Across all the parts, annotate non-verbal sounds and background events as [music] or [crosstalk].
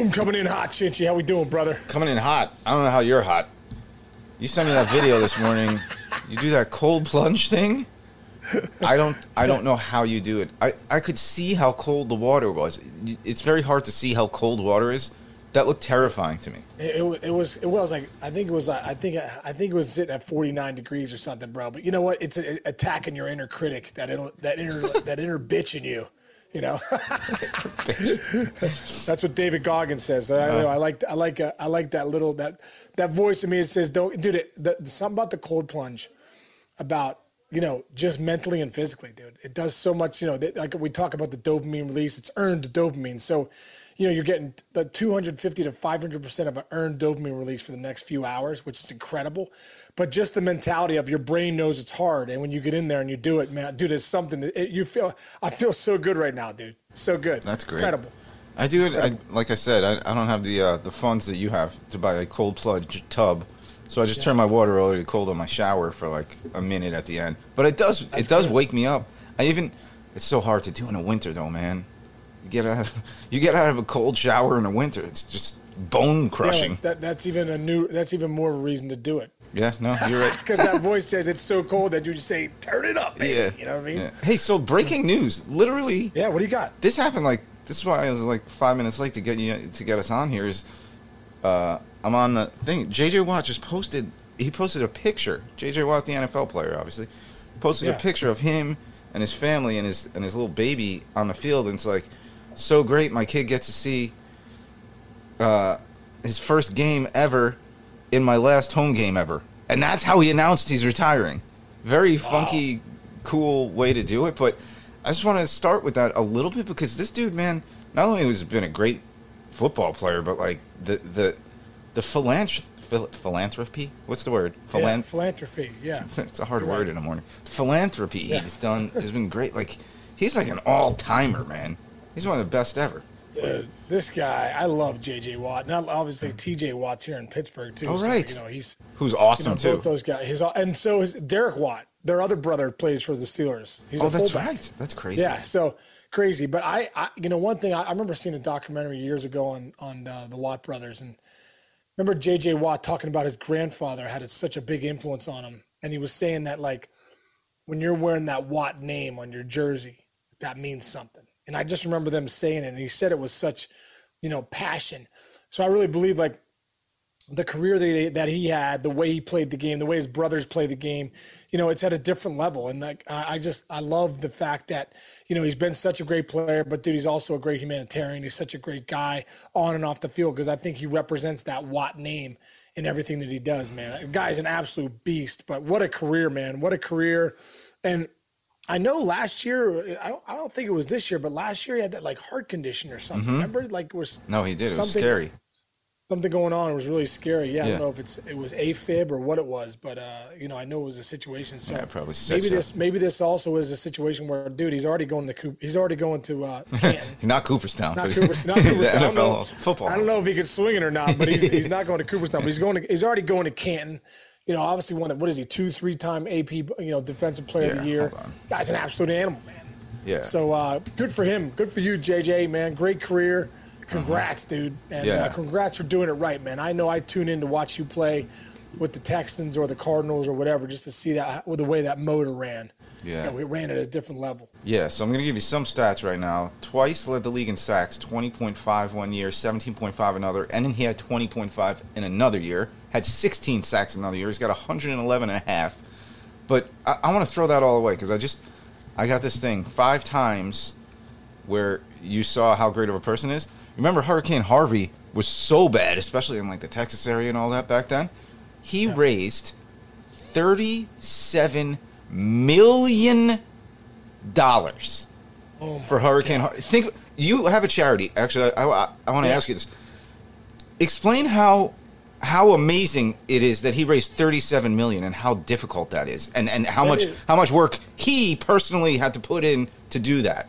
Boom, coming in hot, Chinchy. How we doing, brother? Coming in hot. I don't know how you're hot. You sent me that video this morning. You do that cold plunge thing. I don't. I don't know how you do it. I, I could see how cold the water was. It's very hard to see how cold water is. That looked terrifying to me. It, it, it was. It was like I think it was. I think. I think it was sitting at forty nine degrees or something, bro. But you know what? It's a, attacking your inner critic, that inner, that inner that inner bitch in you. You know, [laughs] that's what David Goggins says. I, uh, I like, I like, uh, I like that little that that voice in me. It says, "Don't, dude." It, the, something about the cold plunge, about you know, just mentally and physically, dude. It does so much. You know, like we talk about the dopamine release. It's earned dopamine. So, you know, you're getting the 250 to 500 percent of an earned dopamine release for the next few hours, which is incredible but just the mentality of your brain knows it's hard, and when you get in there and you do it, man, dude, it's something. That it, you feel. I feel so good right now, dude. So good. That's great. Incredible. I do it. I, like I said, I, I don't have the uh, the funds that you have to buy a cold plunge tub, so I just yeah. turn my water already cold on my shower for like a minute at the end. But it does That's it does good. wake me up. I even it's so hard to do in the winter though, man. You get out of, you get out of a cold shower in the winter. It's just bone crushing. Yeah, that, that's even a new. That's even more of a reason to do it. Yeah, no, you're right. [laughs] Because that voice says it's so cold that you just say, "Turn it up." Baby. Yeah, you know what I mean. Yeah. Hey, so breaking news, literally. Yeah, what do you got? This happened like this is why I was like five minutes late to get you to get us on here. Is uh, I'm on the thing. JJ Watt just posted. He posted a picture. JJ Watt, the NFL player, obviously, posted yeah. a picture of him and his family and his and his little baby on the field. And it's like so great. My kid gets to see uh, his first game ever in my last home game ever. And that's how he announced he's retiring. Very wow. funky, cool way to do it. But I just want to start with that a little bit because this dude, man, not only has been a great football player, but like the the the philanthropy. Philanthropy? What's the word? Philan- yeah, philanthropy. Yeah, [laughs] it's a hard You're word right. in the morning. Philanthropy yeah. he's done has been great. Like he's like an all timer, man. He's one of the best ever. Dude, this guy, I love J.J. Watt. Not obviously T.J. Watt's here in Pittsburgh too. Oh, so, right. You know he's who's awesome you know, too. Both those guys. His and so is Derek Watt. Their other brother plays for the Steelers. He's oh, that's right. That's crazy. Yeah. So crazy. But I, I you know, one thing I, I, remember seeing a documentary years ago on on uh, the Watt brothers, and remember J.J. Watt talking about his grandfather had such a big influence on him, and he was saying that like when you're wearing that Watt name on your jersey, that means something and I just remember them saying it. And he said it was such, you know, passion. So I really believe like the career that he, that he had, the way he played the game, the way his brothers play the game, you know, it's at a different level. And like, I just, I love the fact that, you know, he's been such a great player, but dude, he's also a great humanitarian. He's such a great guy on and off the field because I think he represents that Watt name in everything that he does, man. The guy's an absolute beast, but what a career, man. What a career. And I know last year, I don't, I don't think it was this year, but last year he had that like heart condition or something. Mm-hmm. Remember, like it was no, he did. It was scary. Something going on. It was really scary. Yeah, yeah, I don't know if it's it was AFib or what it was, but uh, you know, I know it was a situation. So yeah, probably maybe this maybe this also is a situation where, dude, he's already going to Coop. He's already going to uh, [laughs] not Cooperstown. Not, not [laughs] Cooperstown. I don't, football. I don't know if he could swing it or not, but he's, he's not going to Cooperstown. But he's going to. He's already going to Canton you know, obviously one that what is he, two, three time AP, you know, defensive player yeah, of the year. Guy's an absolute animal, man. Yeah. So uh, good for him. Good for you, JJ, man. Great career. Congrats, uh-huh. dude. And yeah. uh, congrats for doing it right, man. I know I tune in to watch you play with the Texans or the Cardinals or whatever just to see that with the way that motor ran. Yeah. Know, we ran at a different level. Yeah, so I'm going to give you some stats right now. Twice led the league in sacks, 20.5 one year, 17.5 another, and then he had 20.5 in another year. Had 16 sacks another year. He's got 111 and a half. But I, I want to throw that all away because I just, I got this thing five times where you saw how great of a person is. Remember Hurricane Harvey was so bad, especially in like the Texas area and all that back then. He yeah. raised 37 million dollars oh for Hurricane. God. Think you have a charity. Actually, I, I, I want to yeah. ask you this. Explain how how amazing it is that he raised 37 million and how difficult that is and and how that much is, how much work he personally had to put in to do that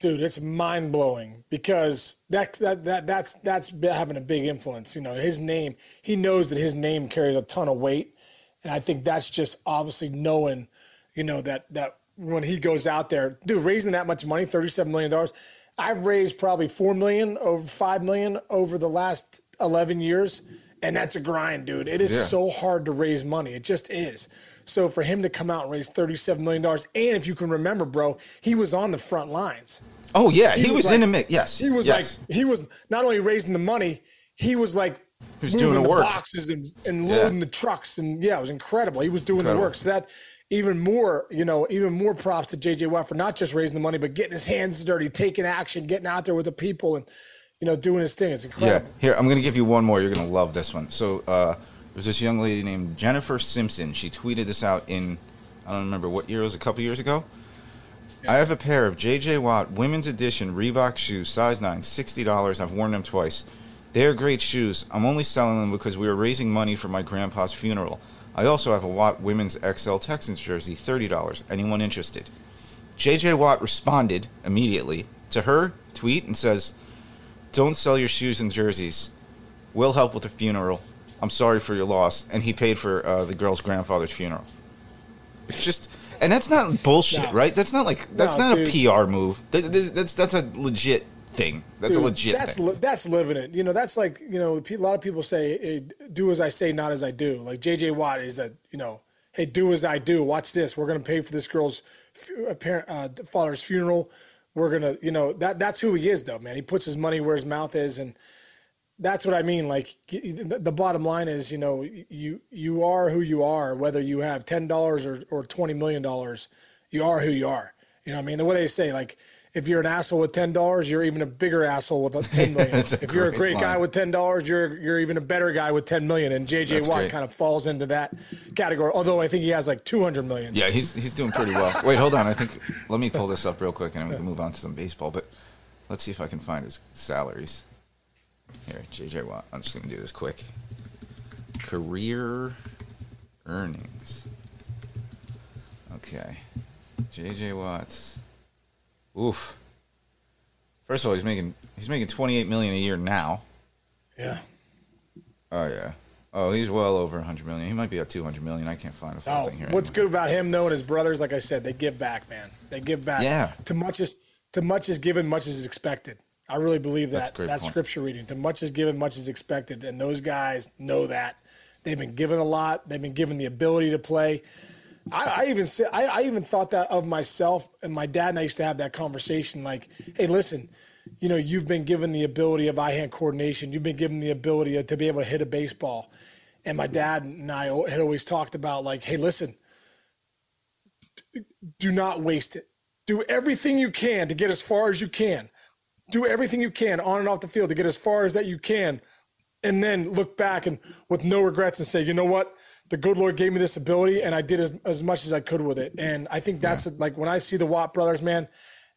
dude it's mind-blowing because that, that that that's that's having a big influence you know his name he knows that his name carries a ton of weight and i think that's just obviously knowing you know that that when he goes out there, dude, raising that much money, thirty-seven million dollars. I've raised probably four million over five million over the last eleven years, and that's a grind, dude. It is Yeah. so hard to raise money. It just is. So for him to come out and raise thirty-seven million dollars, and if you can remember, bro, he was on the front lines. Oh yeah, he, was, was in like- a mix. Yes, He was yes. like he was not only raising the money, he was like was doing the the work. boxes and, and Yeah. loading the trucks and yeah, it was incredible. He was doing Incredible. the work. So that even more, you know, even more props to JJ Watt for not just raising the money, but getting his hands dirty, taking action, getting out there with the people and you know, doing his thing. It's incredible. Yeah, here I'm gonna give you one more. You're gonna love this one. So uh, there's this young lady named Jennifer Simpson. She tweeted this out in I don't remember what year it was. A couple years ago. I have a pair of JJ Watt women's edition Reebok shoes, size nine, sixty dollars. I've worn them twice. They're great shoes. I'm only selling them because we are raising money for my grandpa's funeral. I also have a Watt women's XL Texans jersey, thirty dollars. Anyone interested? JJ Watt responded immediately to her tweet and says, don't sell your shoes and jerseys. We'll help with the funeral. I'm sorry for your loss. And he paid for uh, the girl's grandfather's funeral. It's just, and that's not bullshit, No. right? That's not like that's No, not dude. a PR move. That- That's that's a legit thing. That's a legit That's thing. li- that's living it. You know, that's like you know, a lot of people say, hey, "Do as I say, not as I do." Like JJ Watt is a you know, "Hey, do as I do." Watch this. We're gonna pay for this girl's fu- parent, uh, father's funeral. We're gonna, you know, that that's who he is, though, man. He puts his money where his mouth is, and that's what I mean. Like the, bottom line is, you know, you you are who you are, whether you have ten dollars or or twenty million dollars. You are who you are. You know what I mean? The way they say, like, if you're an asshole with ten dollars, you're even a bigger asshole with ten million. [laughs] If you're a great great guy with ten dollars, you're you're even a better guy with ten million. And JJ That's Watt great. kind of falls into that category. Although I think he has like two hundred million. Yeah, he's he's doing pretty well. [laughs] Wait, hold on. I think let me pull this up real quick and then we can move on to some baseball. But let's see if I can find his salaries. Here, JJ Watt. I'm just gonna do this quick. Career earnings. Okay, JJ Watts. Oof. First of all, he's making he's making 28 million a year now. Yeah. Oh yeah. Oh, he's well over 100 million. He might be at 200 million. I can't find a full Oh, thing here. what's anymore. good about him though and his brothers, like I said, they give back, man. They give back. Yeah. To much is to much is given, much is expected. I really believe That's that. great That's point. scripture reading. To much is given, much is expected. And those guys know that. They've been given a lot. They've been given the ability to play. I, I even say, I, I even thought that of myself and my dad and I used to have that conversation like, hey, listen, you know, you've been given the ability of eye hand coordination. You've been given the ability to be able to hit a baseball. And my dad and I had always talked about like, hey, listen, do not waste it. Do everything you can to get as far as you can. Do everything you can on and off the field to get as far as that you can. And then look back and with no regrets and say, you know what? The good Lord gave me this ability and I did as, as much as I could with it. And I think that's like when I see the Watt brothers, man,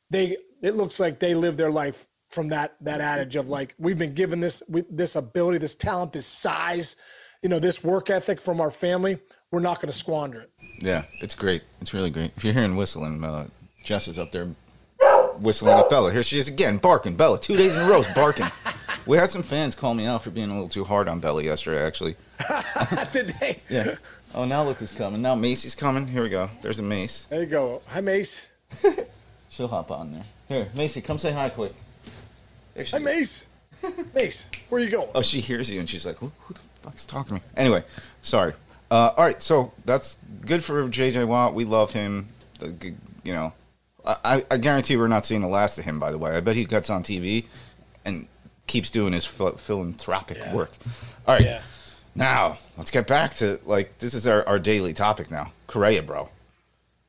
they it looks like they live their life from that that adage of like we've been given this we- this ability, this talent, this size, you know, this work ethic from our family. We're not going to squander it. Yeah, it's great. It's really great. If you're hearing whistling, uh, Jess is up there whistling at Bella. Here she is again, barking. Bella, two days in a row, barking. [laughs] we had some fans call me out for being a little too hard on Bella yesterday, actually. [laughs] Did they? Yeah. Oh, now look who's coming. Now Macy's coming. Here we go. There's a Mace. There you go. Hi, Mace. [laughs] She'll hop on there. Here, Macy, come say hi quick. There she Hi, is. Mace. [laughs] Mace, where you going? Oh, she hears you and she's like, who, who the fuck's talking to me? Anyway, sorry. Uh, all right, so that's good for JJ Watt. We love him. The, you know, I, I- I guarantee we're not seeing the last of him, by the way. I bet he gets on TV and keeps doing his phil- philanthropic Yeah. work. All right, Yeah. now let's get back to, like, this is our, our daily topic now. Correa, bro.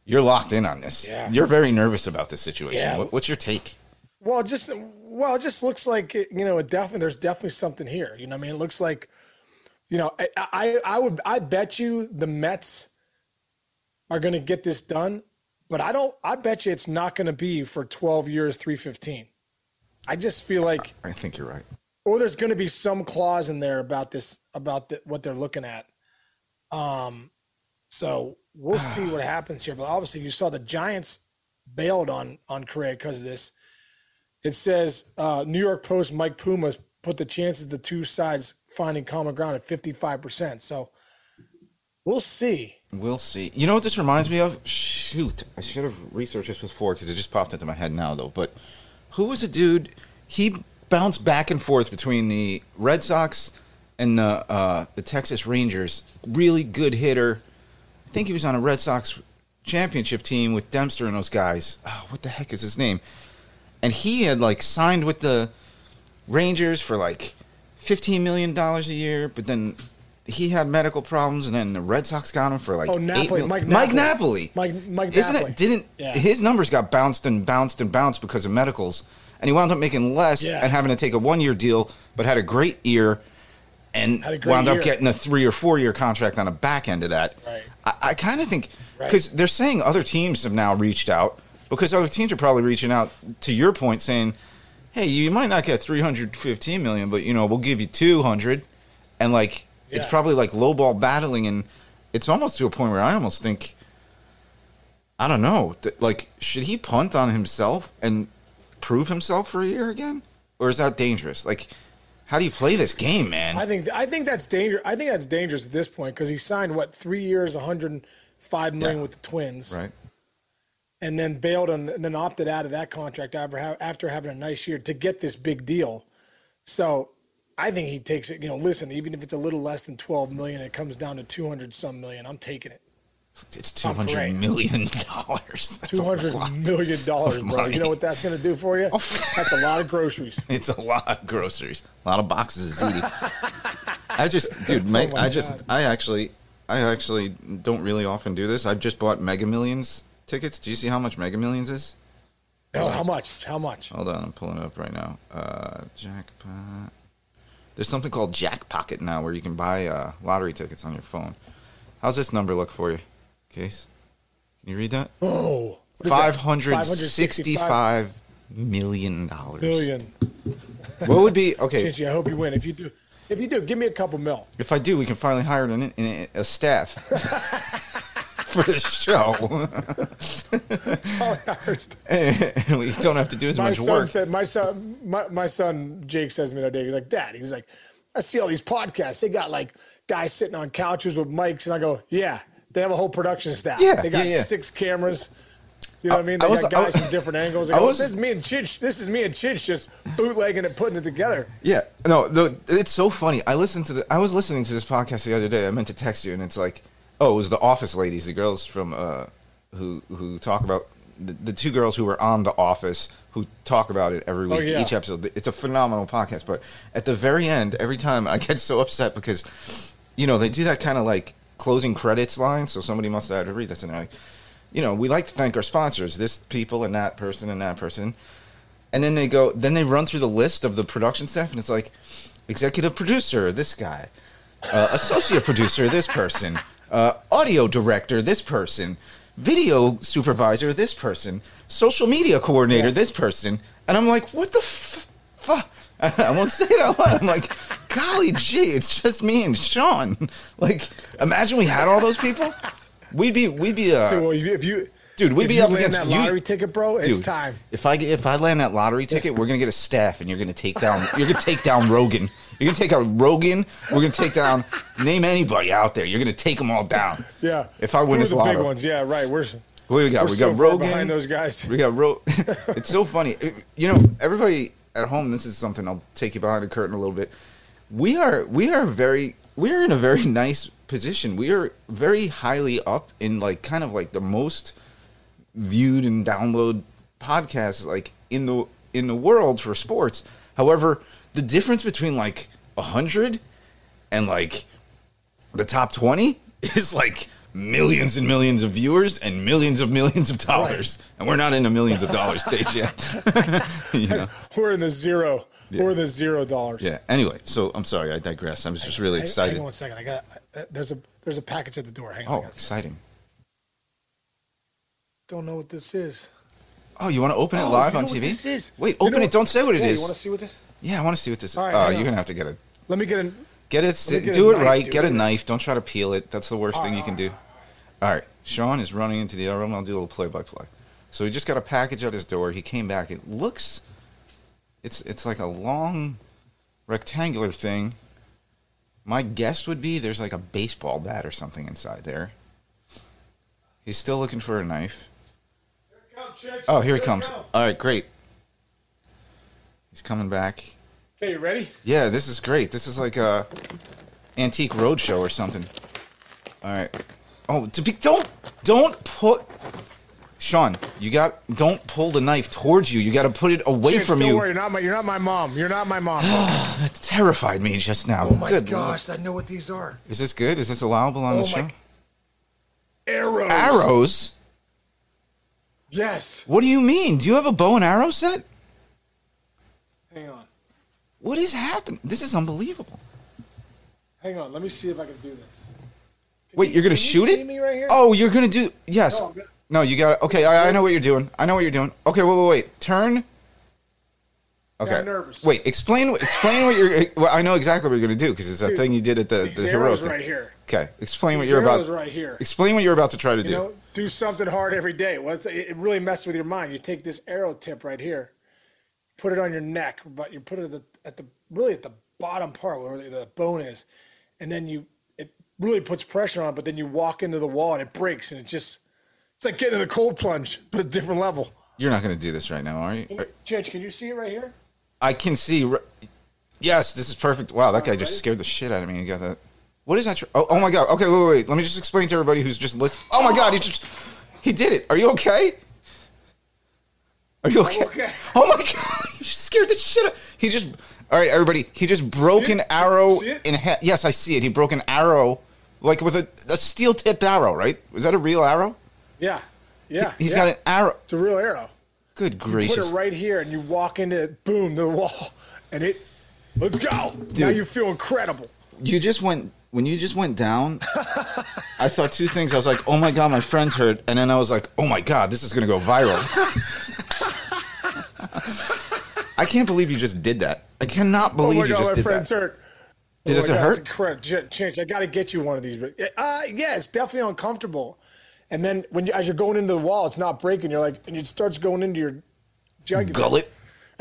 You're locked in on this. Yeah. You're very nervous about this situation. Yeah. What, what's your take? Well, just well, it just looks like you know, it definitely there's definitely something here. You know, what I mean, it looks like, you know, I I, I would I bet you the Mets are going to get this done, but I don't. I bet you it's not going to be for 12 years, 315. I just feel like, I think you're right. or there's going to be some clause in there about this about the, what they're looking at. Um, so we'll [sighs] see what happens here. But obviously, you saw the Giants bailed on on Correa because of this. It says uh, New York Post Mike Pumas put the chances of the two sides finding common ground at 55%. So we'll see. We'll see. You know what this reminds me of? Shoot, I should have researched this before because it just popped into my head now, though. But who was a dude? He bounced back and forth between the Red Sox and the uh, the Texas Rangers. Really good hitter. I think he was on a Red Sox championship team with Dempster and those guys. Oh, what the heck is his name? And he had like signed with the Rangers for like fifteen million dollars a year, but then he had medical problems, and then the Red Sox got him for like Oh, Napoli, Mike Mike Napoli. Mike- Mike Isn't Napoli. it? Didn't Yeah. his numbers got bounced and bounced and bounced because of medicals, and he wound up making less Yeah. and having to take a one year deal, but had a great year. And great wound up getting a three or four year contract on the back end of that. Right. I, I kind of think Right. because they're saying other teams have now reached out because other teams are probably reaching out to your point saying, "Hey, you might not get 315 million, but you know we'll give you 200," and like it's probably like lowball battling, and it's almost to a point where I almost think, I don't know, th- like should he punt on himself and prove himself for a year again, or is that dangerous? Like, how do you play this game, man? I think I think that's danger. I think that's dangerous at this point because he signed what three years, 105 million Yeah. with the Twins, right. and then bailed on, and then opted out of that contract after after having a nice year to get this big deal. So I think he takes it. You know, listen, even if it's a little less than 12 million, it comes down to 200 some million. I'm taking it. It's two hundred million dollars. [laughs] Two hundred million dollars, bro. money. You know what that's going to do for you? [laughs] That's a lot of groceries. [laughs] It's a lot of groceries, a lot of boxes of ziti. I just, dude, ma- Oh my I just, God. I actually, I actually don't really often do this. I've just bought Mega Millions tickets. Do you see how much Mega Millions is? Oh, how much? How much? Hold on, I'm pulling it up right now. Uh, jackpot. There's something called Jackpocket now where you can buy uh, lottery tickets on your phone. How's this number look for you, Case? Can you read that? Oh, what is that? Five hundred sixty-five million dollars. million. What would be okay? Chinchy, I hope you win. If you do, if you do, give me a couple mil. If I do, we can finally hire an, an, a staff [laughs] for the show. And [laughs] we don't have to do as my much son work. said, my son, my, my son Jake says to me the other day, he's like, Dad, he's like, I see all these podcasts. They got like guys sitting on couches with mics, and I go, Yeah, they have a whole production staff. Yeah, they got yeah, yeah. six cameras. You know what I mean? They I was- got guys I- from different angles. I go, was- this is me and Chinch. This is me and Chinch just bootlegging it, putting it together. Yeah, no, the, it's so funny. I listened to the. I was listening to this podcast the other day. I meant to text you, and it's like, oh, it was the Office ladies, the girls from uh, who who talk about the, the two girls who were on The Office who talk about it every week, Oh, yeah. each episode. It's a phenomenal podcast. But at the very end, every time I get [laughs] so upset because, you know, they do that kind of like closing credits line. So somebody must have had to read this, and they're like, you know, we like to thank our sponsors, this people and that person and that person. And then they go, then they run through the list of the production staff, and it's like, executive producer, this guy, uh, associate producer, this person, uh, audio director, this person, video supervisor, this person, social media coordinator, Yeah. this person, and I'm like, what the f- fuck? [laughs] I won't say it out loud. I'm like, golly gee, it's just me and Sean. [laughs] Like, imagine we had all those people. We'd be, we'd be, uh, Dude, well, if you, Dude, we'd if be you up against that you- lottery ticket, bro. It's Dude, time. If I get, if I land that lottery ticket, we're gonna get a staff, and you're gonna take down. You're gonna take down Rogan. You're gonna take out Rogan. We're gonna take down. Name anybody out there. You're gonna take them all down. Yeah. If I win Who this the lotto, big ones? Yeah, right. We're what do we got? we're we so got far Rogan. behind those guys. We got Ro. [laughs] it's so funny. It- you know, everybody at home. This is something I'll take you behind the curtain a little bit. We are we are very we are in a very [laughs] nice position. We are very highly up in like kind of like the most viewed and download podcasts like in the in the world for sports. However, the difference between like a hundred and like the top twenty [laughs] is like millions and millions of viewers and millions of millions of dollars, and we're not in the millions of dollars stage yet. [laughs] [laughs] you know? We're in the zero. We're in the zero dollars. Yeah. Anyway, so I'm sorry, I digress. I'm just really Hang- excited. Hang on one second. I got uh, there's a there's a package at the door. Hang on. Oh, exciting! Don't know what this is. Oh, you want to open it Oh, live on TV? what this is? Wait, You open it. Don't say what it Oh, is. You want to see what this? Yeah, I want to see what this is. All right, oh, you're gonna have to get it. Let me get in. Get it. get do it knife, right. dude. Get a knife. Don't try to peel it. That's the worst thing you can do. Ah. All right. Sean is running into the other room. I'll do a little play-by-play. So he just got a package at his door. He came back. It looks. It's it's like a long, rectangular thing. My guess would be there's like a baseball bat or something inside there. He's still looking for a knife. Oh, here he comes. All right, great. He's coming back. Okay, you ready? Yeah, this is great. This is like a antique roadshow or something. All right. Oh, to be don't don't put Sean, you got don't pull the knife towards you. You got to put it away Chance, from don't you. worry, you're not my you're not my mom. You're not my mom. [gasps] That terrified me just now. oh my Good gosh, I know what these are. Is this good? Is this allowable on Oh the my show? Arrows. Arrows? Yes. What do you mean? Do you have a bow and arrow set? Hang on. What is happening? This is unbelievable. Hang on. Let me see if I can do this. Wait, you're gonna Can you shoot see it? me right here? Oh, you're gonna do yes. No, gonna- No, you got it. Okay, I, I know what you're doing. I know what you're doing. Okay, wait, wait, wait. Turn. Okay. I'm nervous. Wait, explain. Explain what you're. Well, I know exactly what you're gonna do because it's a Dude, thing you did at the the hero thing. right here. Okay, explain what you're about. right here. Explain what you're about to try to do. Know, do something hard every day. Well, it really messes with your mind. You take this arrow tip right here, put it on your neck, but you put it at the, at the really at the bottom part where the bone is, and then you it really puts pressure on it. But then you walk into the wall and it breaks, and it just it's like getting in the cold plunge, [laughs] but a different level. you're not gonna do this right now, are you? Judge, can you see it right here? I can see. Yes, this is perfect. Wow, that guy just scared the shit out of me. You got that? What is that? Tr- oh, oh my god. Okay, wait, wait, wait. Let me just explain to everybody who's just listening. Oh my god, he just he did it. Are you okay? Are you okay? okay. Oh my god, [laughs] you scared the shit out. He just. All right, everybody. He just broke an arrow in half. Yes, I see it. He broke an arrow, like with a, a steel tipped arrow. Right? Was that a real arrow? Yeah, yeah. He's yeah. got an arrow. It's a real arrow. Good gracious. Put it right here, and you walk into it, boom, the wall, and it. Let's go. Now you feel incredible. you just went when you just went down i thought two things i was like oh my god my friend's hurt and then i was like oh my god this is gonna go viral i can't believe you just did that i cannot Oh believe my you god, just my did friend's that hurt. Did- Oh does it hurt? Correct, Ch- Chance. I got to get you one of these. But uh, yeah, it's definitely uncomfortable. And then when you, as you're going into the wall, it's not breaking. You're like, and it starts going into your jugular. gullet [laughs]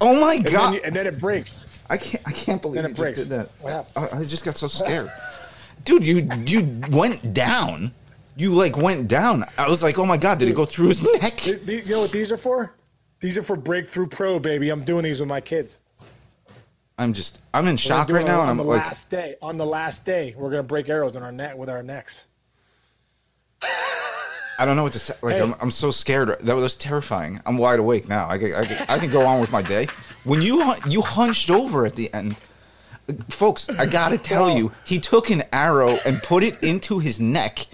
oh my And then, god and then it breaks. i can't i can't believe Then it breaks. did that What happened? I, I just got so scared dude you you went down you like went down i was like oh my god did it go through his neck Th- th- You know what these are for? These are for Breakthrough Pro, baby. I'm doing these with my kids. i'm just i'm in shock right now and on i'm the like last day. On the last day, we're gonna break arrows in our neck with our necks. I don't know what to say. Like Hey. I'm, I'm so scared. That was terrifying. I'm wide awake now. I can, I can, I can go on with my day. When you you hunched over at the end, folks, I gotta tell you, he took an arrow and put it into his neck,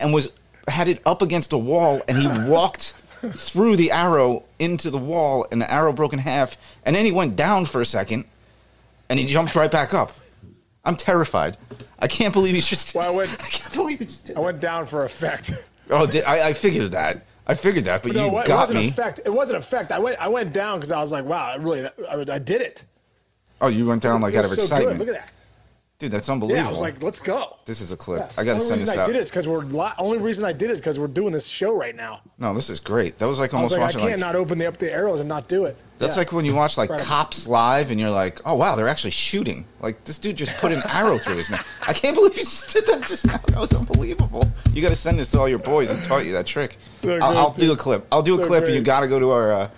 and was had it up against a wall, and he walked through the arrow into the wall, and the arrow broke in half, and then he went down for a second, and he jumped right back up. I'm terrified. I can't believe he's just. Well, I [laughs] went- I can't believe he just did I went down for effect. Oh, did, I, I figured that. I figured that, but no, you it got wasn't me. effect. It wasn't effect. I went. I went down because I was like, wow, I really, I, I did it. Oh, you went down like out of so excitement, Good. Look at that. dude. That's unbelievable. Yeah, I was like, let's go. this is a clip. I gotta only send this I out. did it because we're li- only reason I did it is because we're doing this show right now. No, this is great. That was like I was almost like, I can't like. not open the up the arrows and not do it. That's Yeah. like when you watch like Incredible. cops live and you're like, oh wow, they're actually shooting. Like this dude just put an arrow through his neck. I can't believe you just did that just now. That was unbelievable. You got to send this to all your boys who taught you that trick. So I'll, I'll do a clip. I'll do a So clip, and you got to go to our. Uh,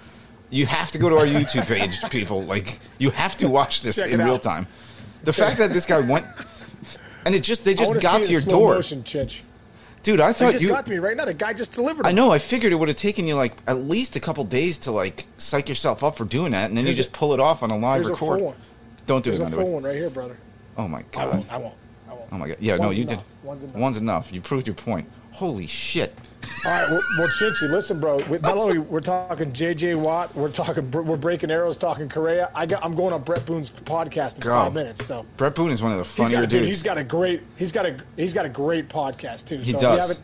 you have to go to our YouTube page, [laughs] people. Like you have to watch this Check in real out. time. The fact that this guy went. And it just they just got to your door, Motion. Dude. I thought just you. Just got to me right now. The guy just delivered. I know. I figured it would have taken you like at least a couple days to like psych yourself up for doing that, and then Here's you a- just pull it off on a live Here's a record. full one. Don't do There's it, a by the full way. one right here, brother. Oh my god. I won't. I won't. Oh my god. Yeah, no, you enough. did. One's enough. One's enough. You proved your point. Holy shit. All right, well, well Chinchy, listen, bro. We, not only we're talking J.J. Watt, we're talking we're breaking arrows, talking Correa. I got I'm going on Bret Boone's podcast in Go. five minutes. So Bret Boone is one of the he's funnier got, dude, dudes. he's got a great he's got a he's got a great podcast too. He so If does. you haven't,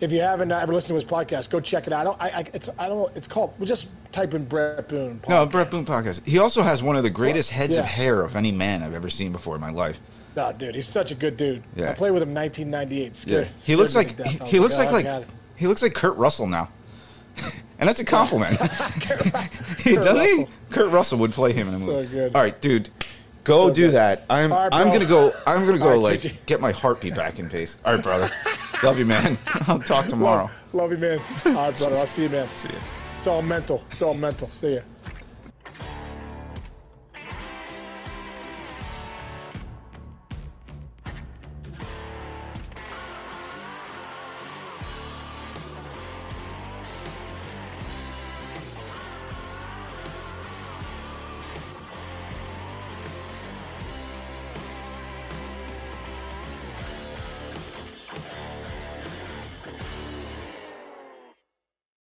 if you haven't uh, ever listened to his podcast, go check it out. I don't. I, I it's I don't know. It's called. We just type in Bret Boone. Podcast. no, Bret Boone podcast. He also has one of the greatest heads of hair of any man I've ever seen before in my life. No, dude, he's such a good dude. Yeah. I played with him in 1998. Scared, Yeah. He looks like he, he looks oh, like like he looks like Kurt Russell now. [laughs] and that's a compliment. [laughs] [laughs] he doesn't he? Kurt Russell would play him in a So movie. good. All right, dude. Go So do good. that. I'm right, I'm gonna go I'm gonna go All right, like get my heartbeat back in pace. All right, brother. Love you, man. I'll talk tomorrow. Love, love you, man. All right, brother. I'll see you, man. See ya. It's all mental. It's all mental. See ya.